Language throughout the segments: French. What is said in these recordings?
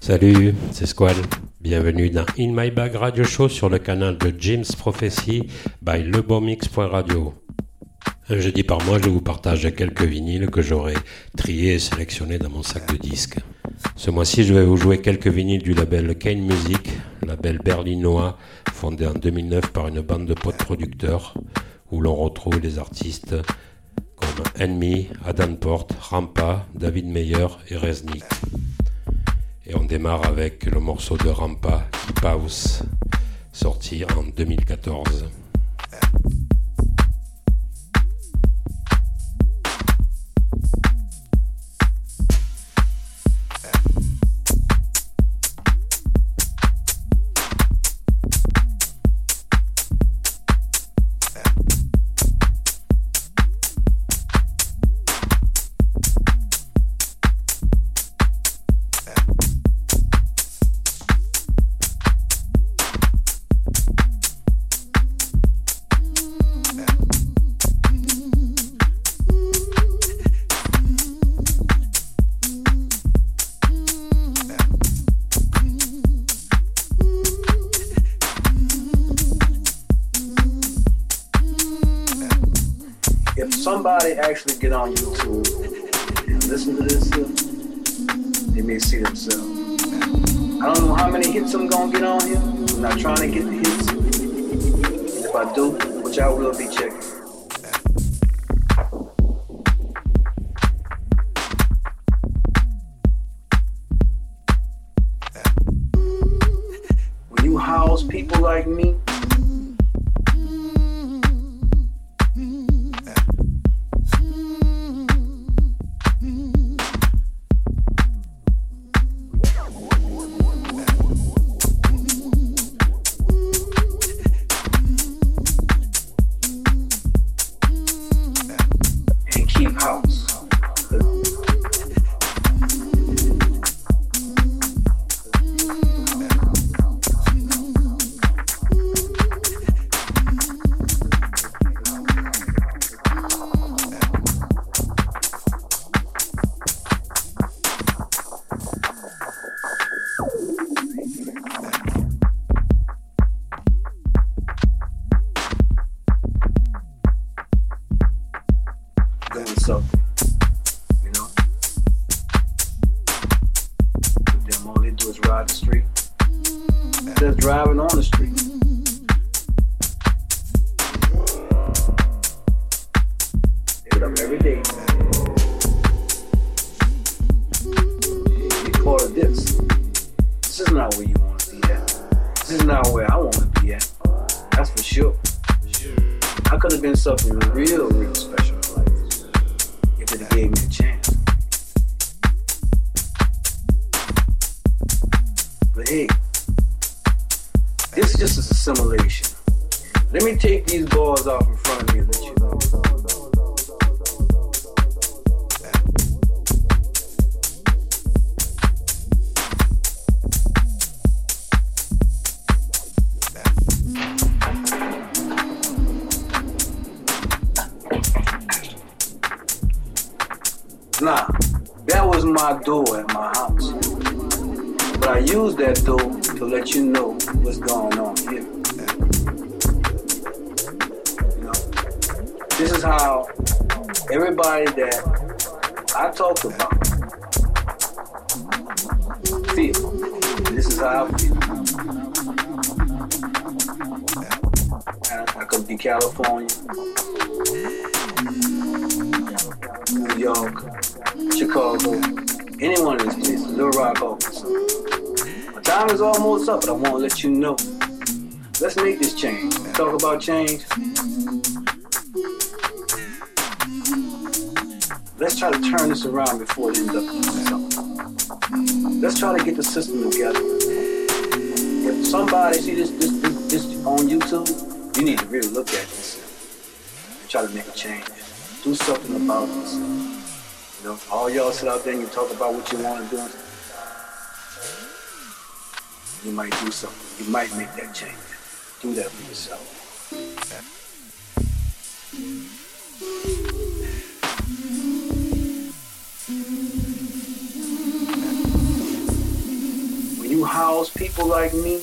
Salut, c'est Squad. Bienvenue dans In My Bag Radio Show sur le canal de James Prophecy by lebomix.radio. Un jeudi par mois, je vous partage quelques vinyles que j'aurai triés et sélectionnés dans mon sac de disques. Ce mois-ci, je vais vous jouer quelques vinyles du label Kane Music, label berlinois fondé en 2009 par une bande de potes producteurs où l'on retrouve des artistes comme Enemy, Adam Porte, Rampa, David Meyer et Resnick. Et on démarre avec le morceau de Rampa, Keep House, sorti en 2014. Get on YouTube and listen to this here, they may see themselves. I don't know how many hits I'm gonna get on here. I'm not trying to get the hits. And if I do, which I will be checking. Used that though to let you know what's going on here. You know, this is how everybody that I talked about feel. This is how I feel. I could be California, New York, time is almost up, but I want to let you know. Let's make this change. Talk about change. Let's try to turn this around before it ends up being something. Let's try to get the system together. If somebody see this this, this, this on YouTube, you need to really look at this try to make a change. Do something about this. You know, all y'all sit out there and you talk about what you want to do. You might do something. You might make that change. Do that for yourself. When you house people like me,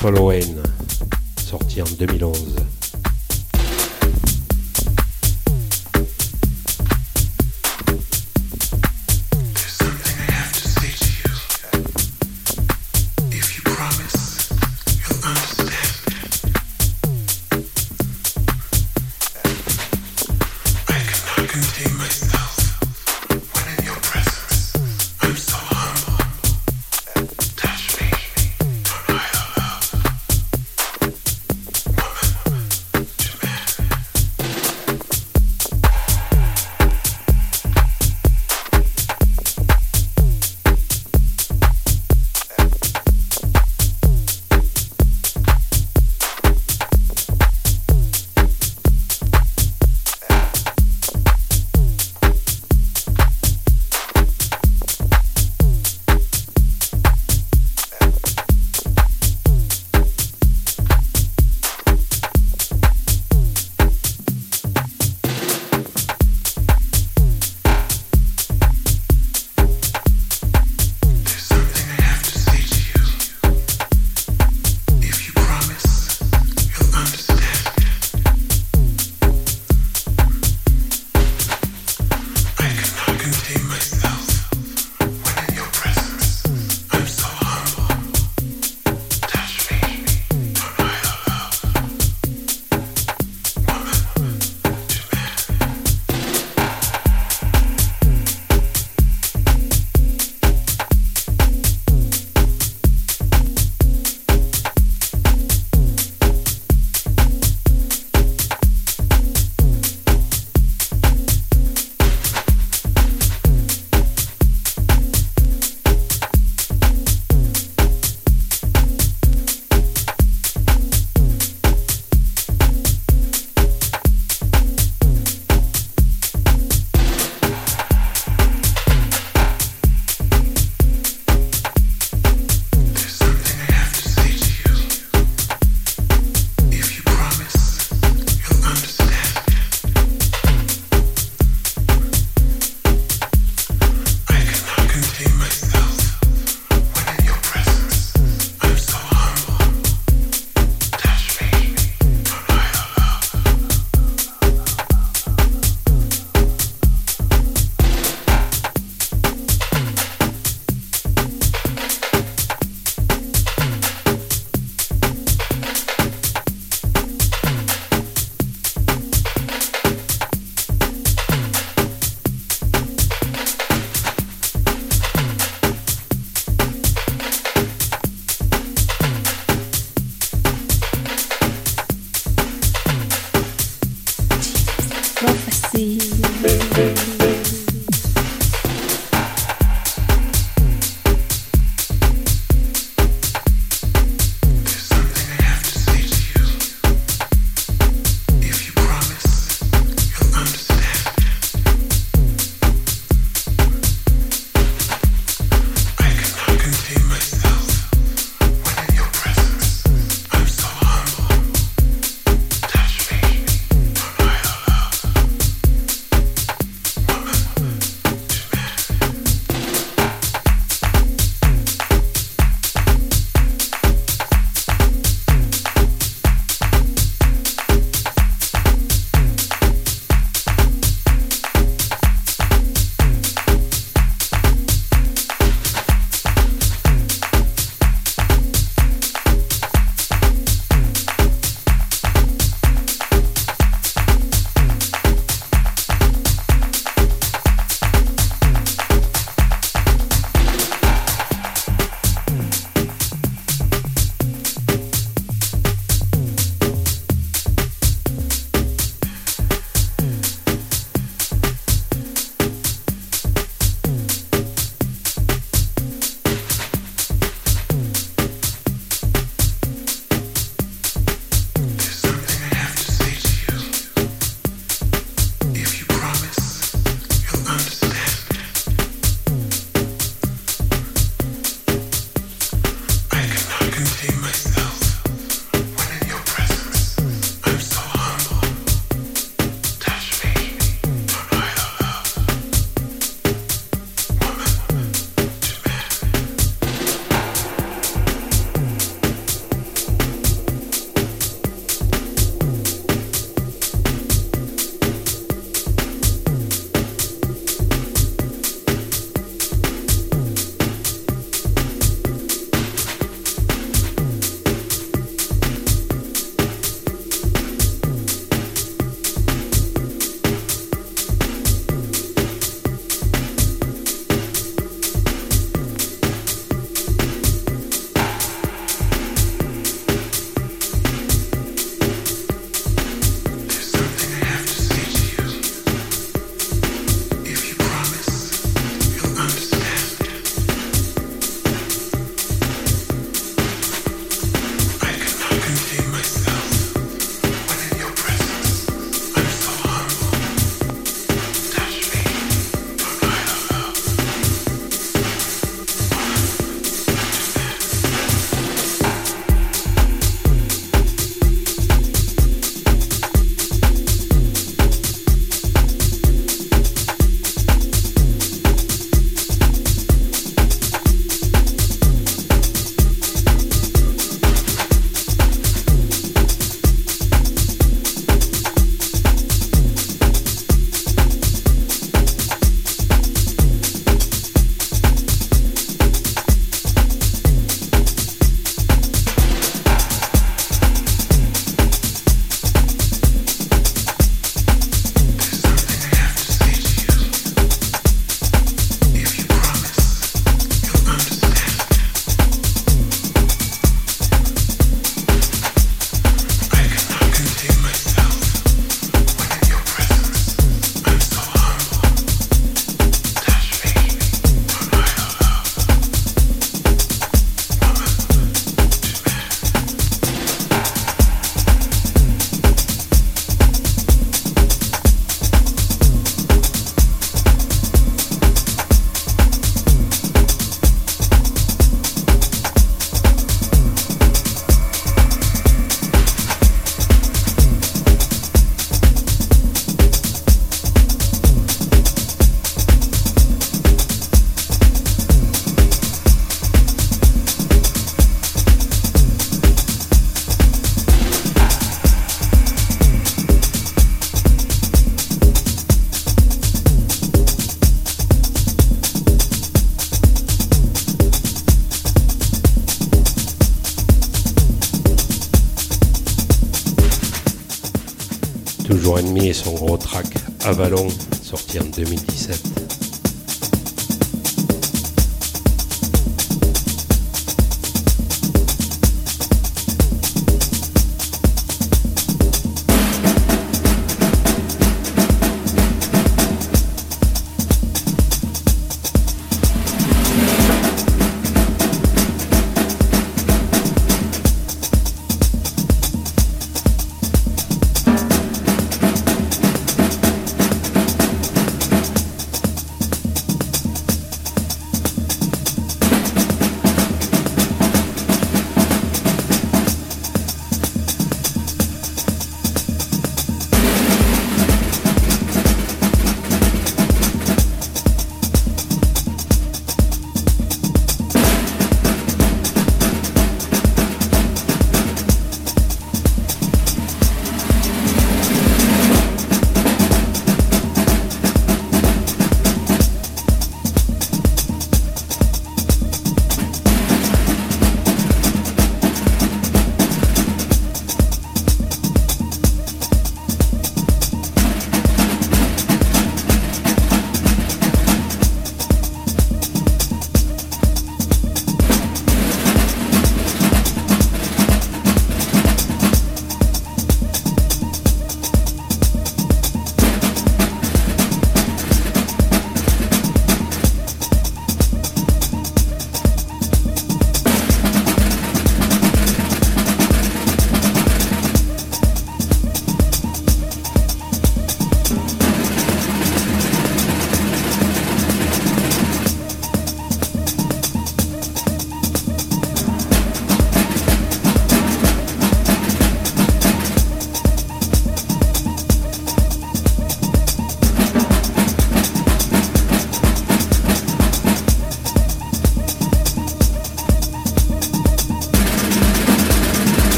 Purple Wayne, sorti en 2011.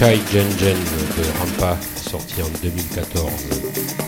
Chai Jen Jen de Rampa, sorti en 2014.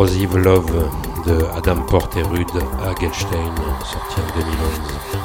Corrosive Love de Adam Porte et Rude Hagelstein, sorti en 2011.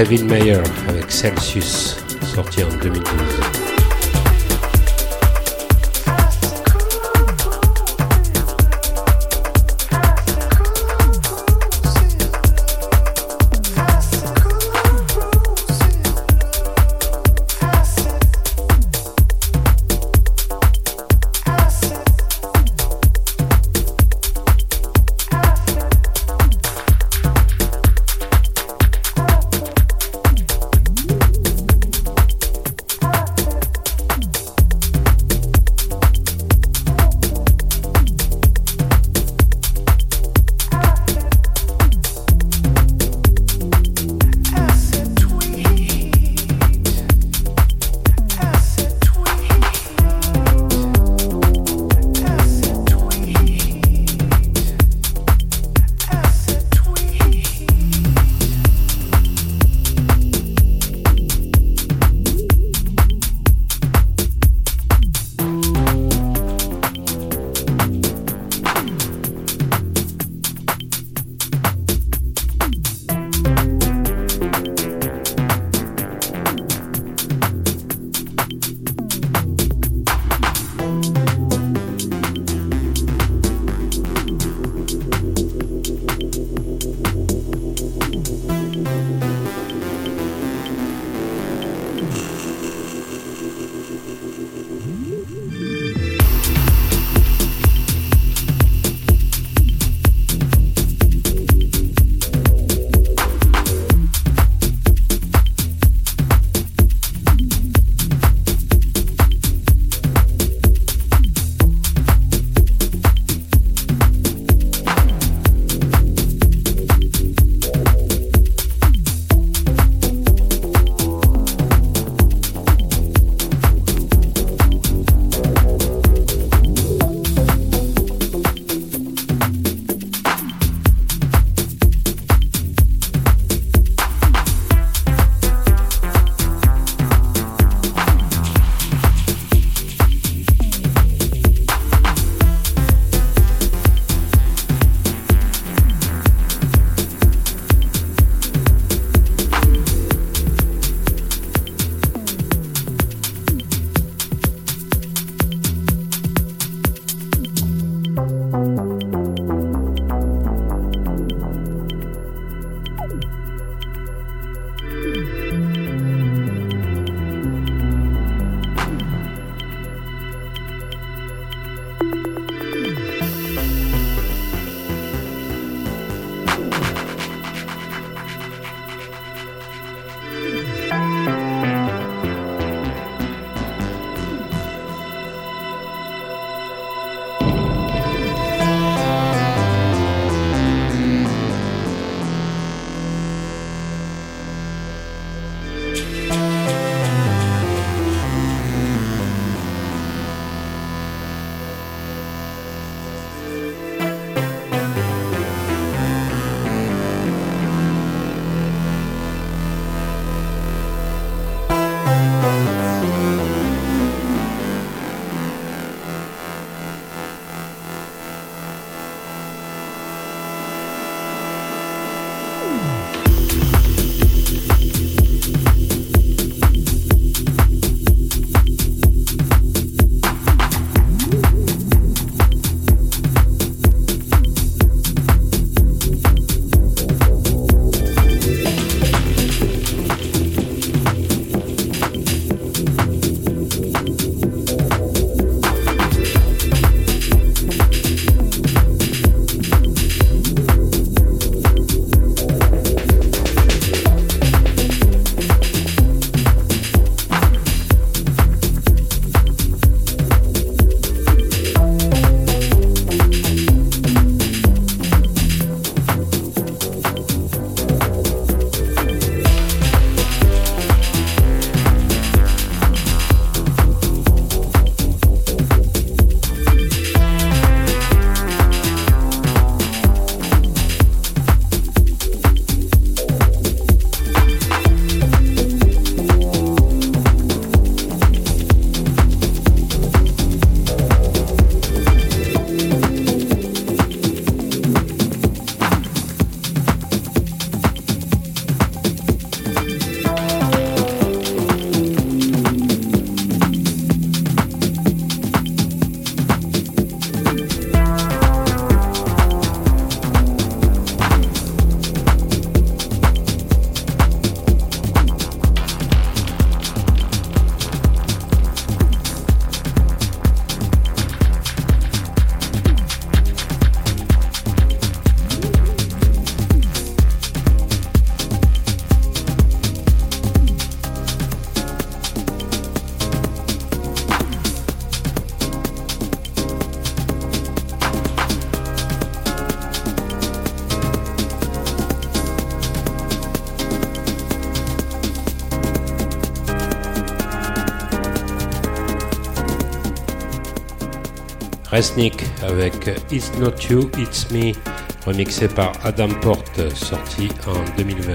David Mayer avec Celsius, sorti en 2012. Resnick avec It's Not You, It's Me, remixé par Adam Porte, sorti en 2020.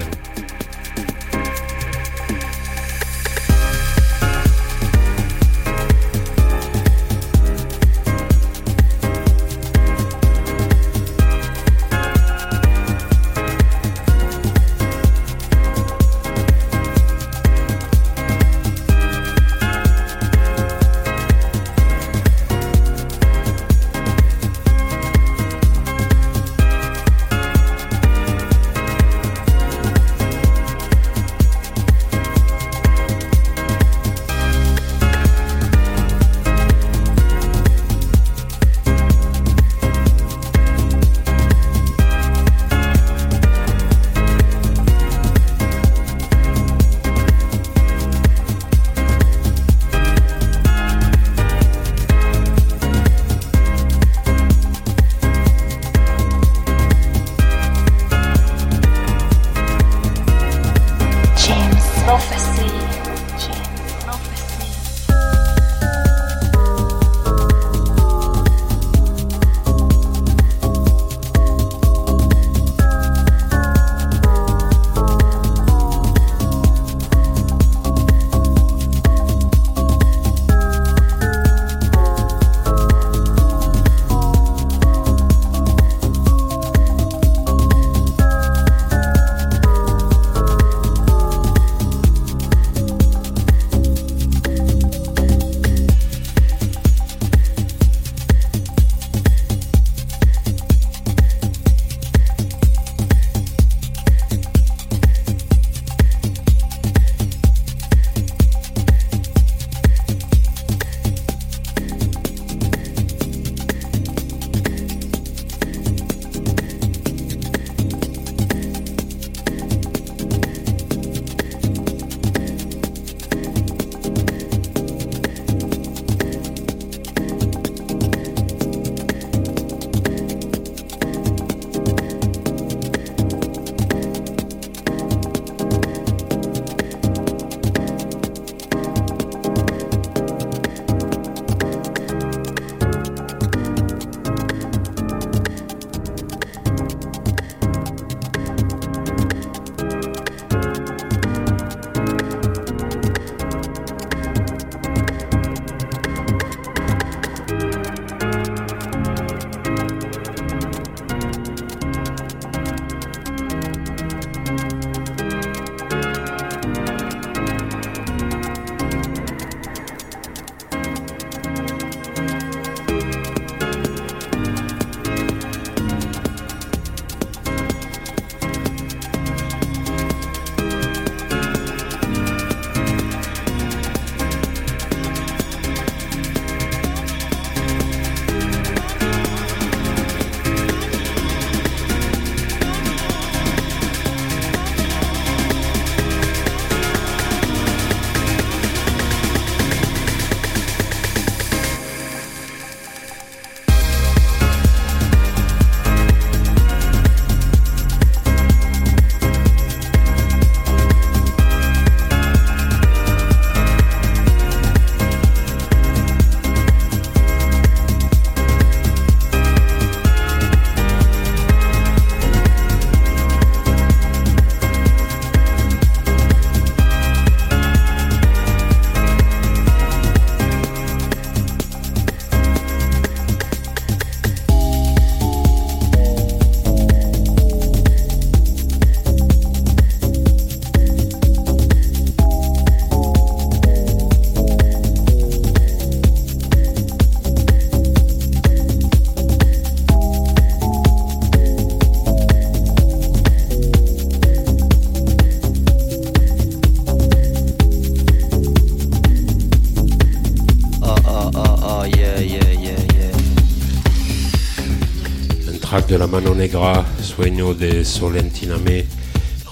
De la Mano Negra, Sueño de Solentiname,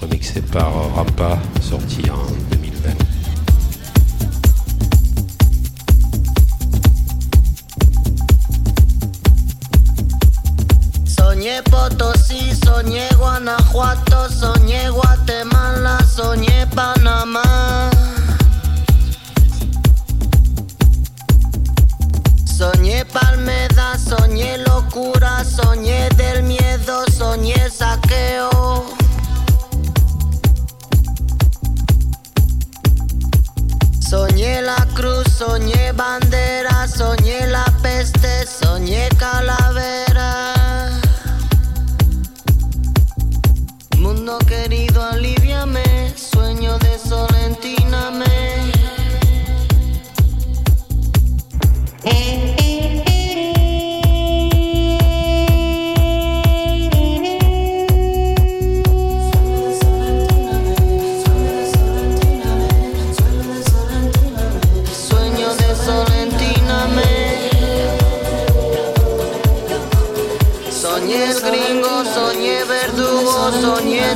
remixé par Rampa, sorti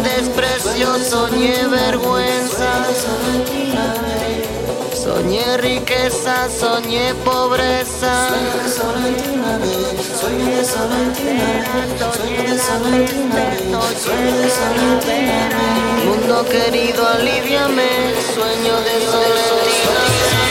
desprecio, soñé vergüenza, Soñé riqueza, soñé pobreza. Soñé Mundo querido, aliviame, sueño de solentina.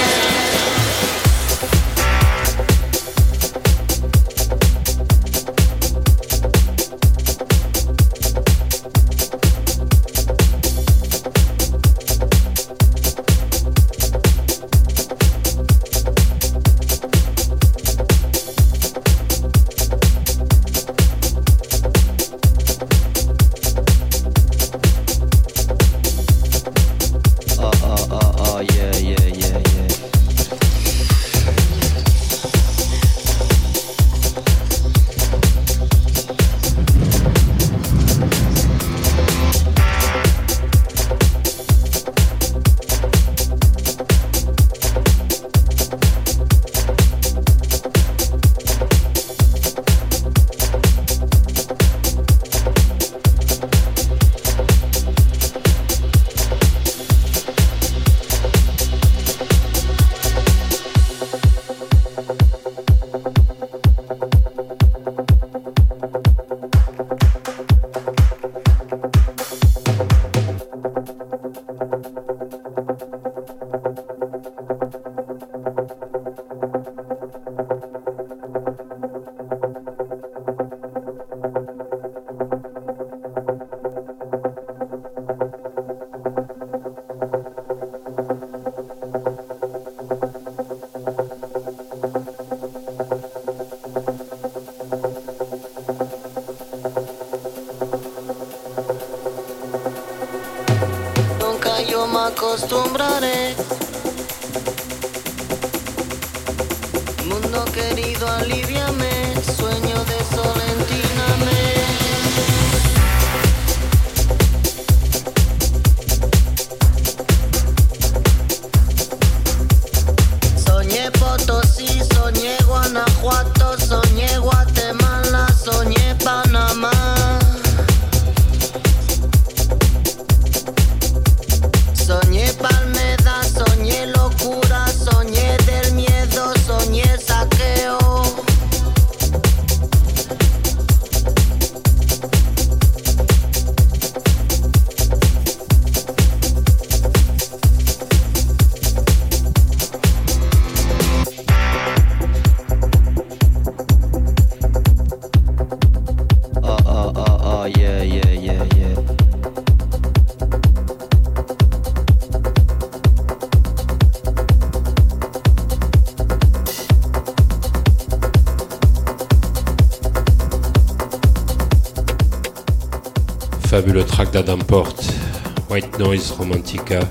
Adam White Noise Romantica,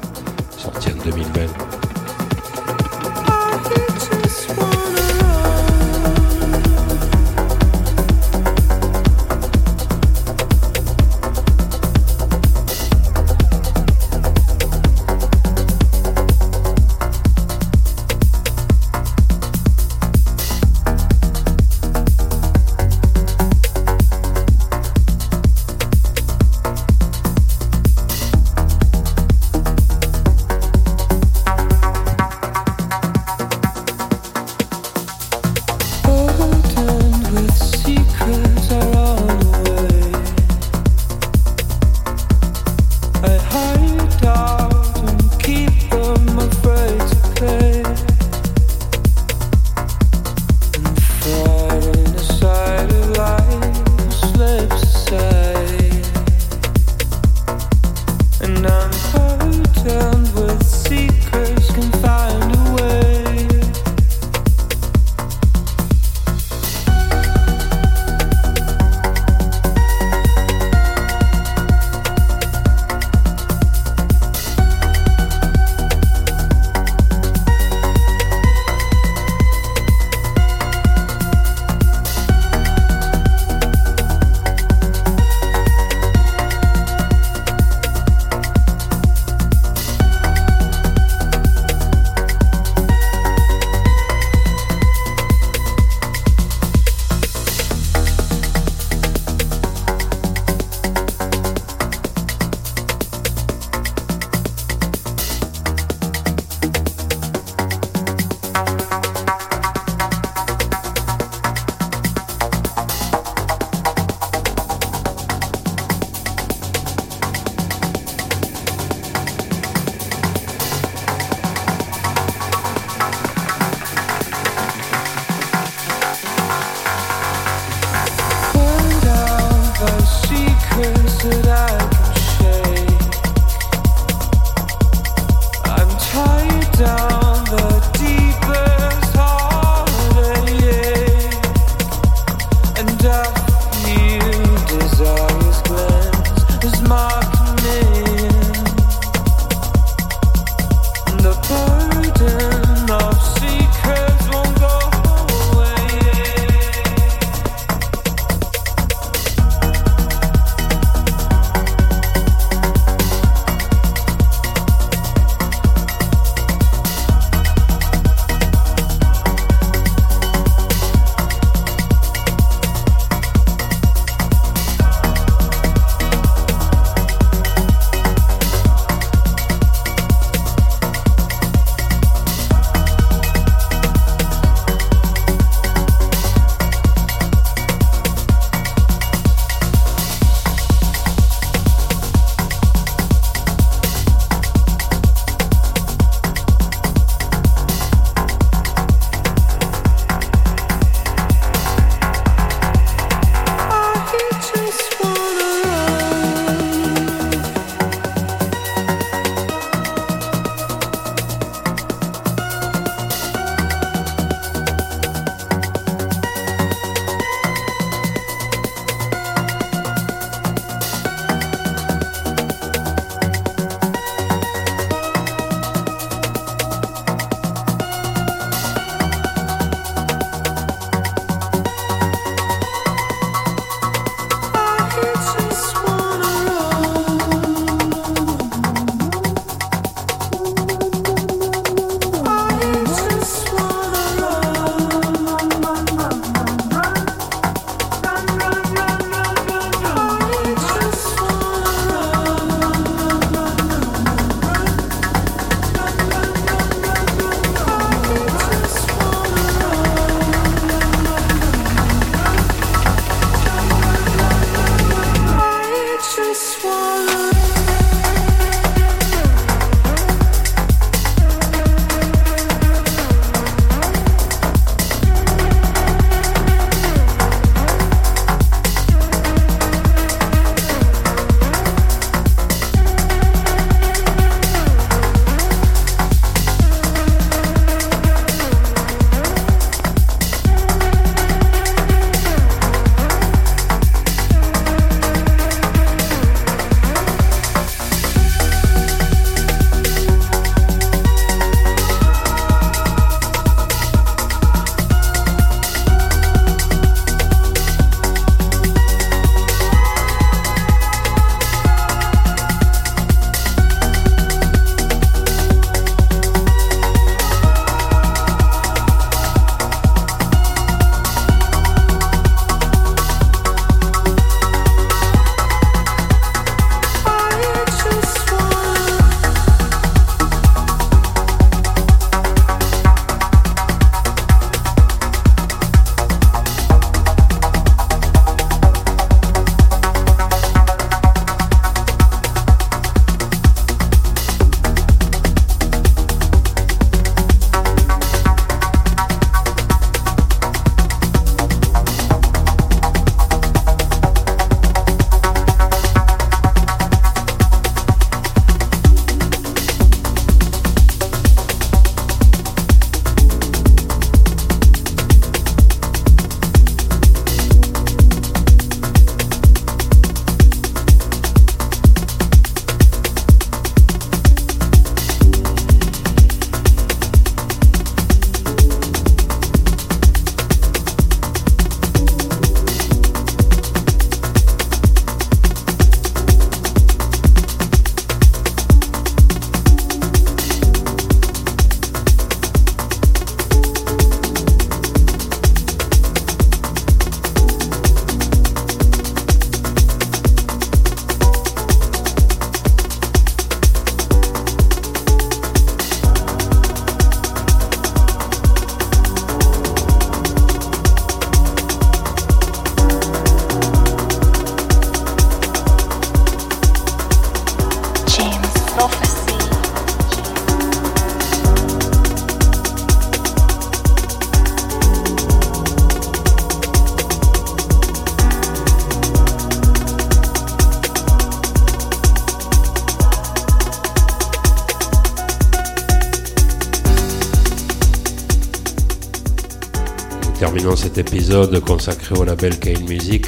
épisode consacré au label Kane Music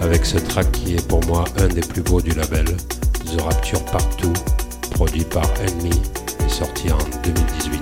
avec ce track qui est pour moi un des plus beaux du label, The Rapture Partout, produit par Enemy et sorti en 2018.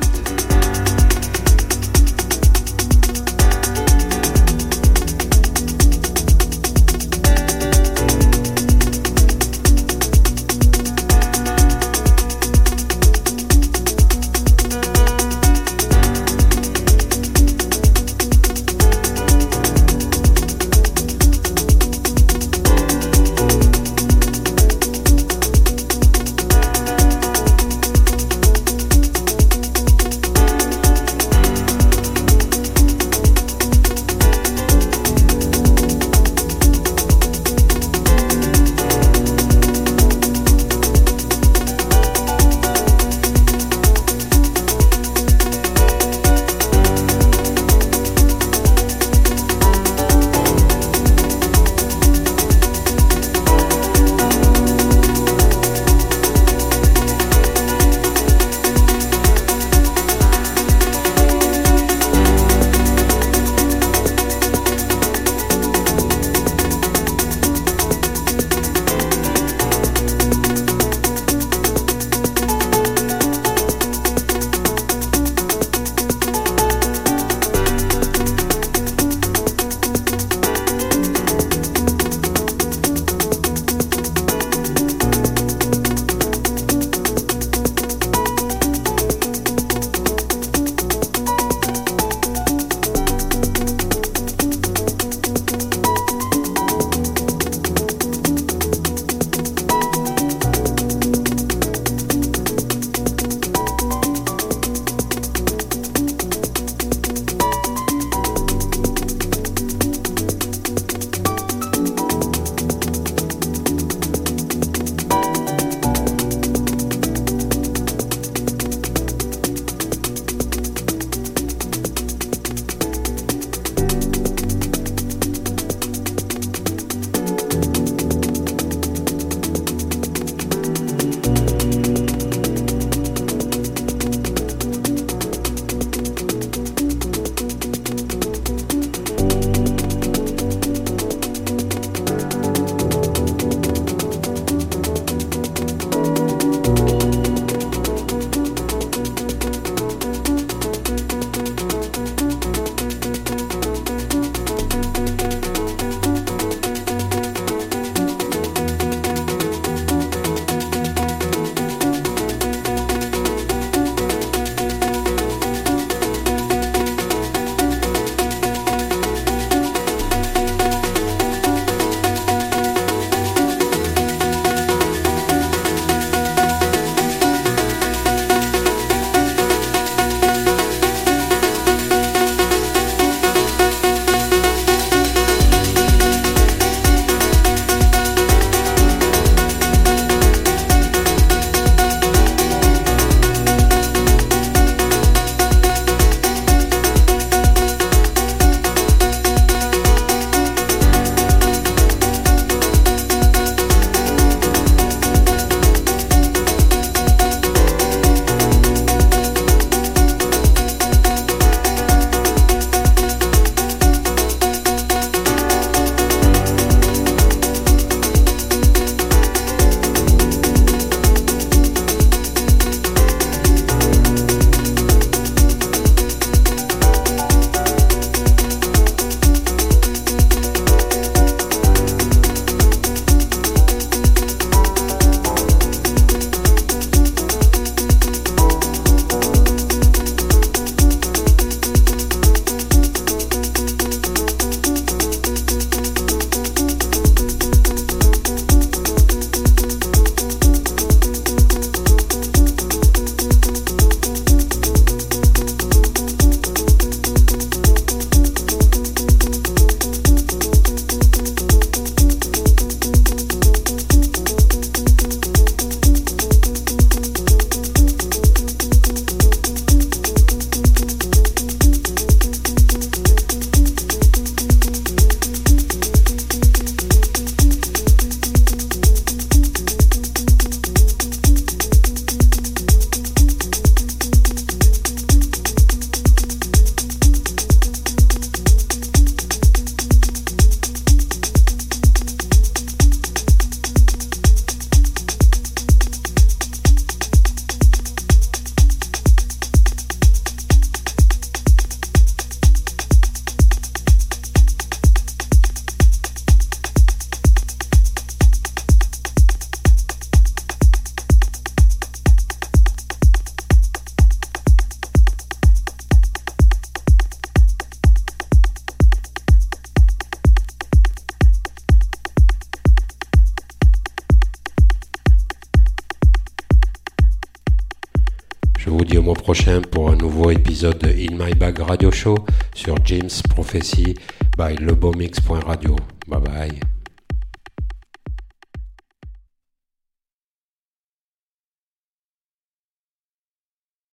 Radio Show sur James Prophecy by lebomix.radio. Bye bye.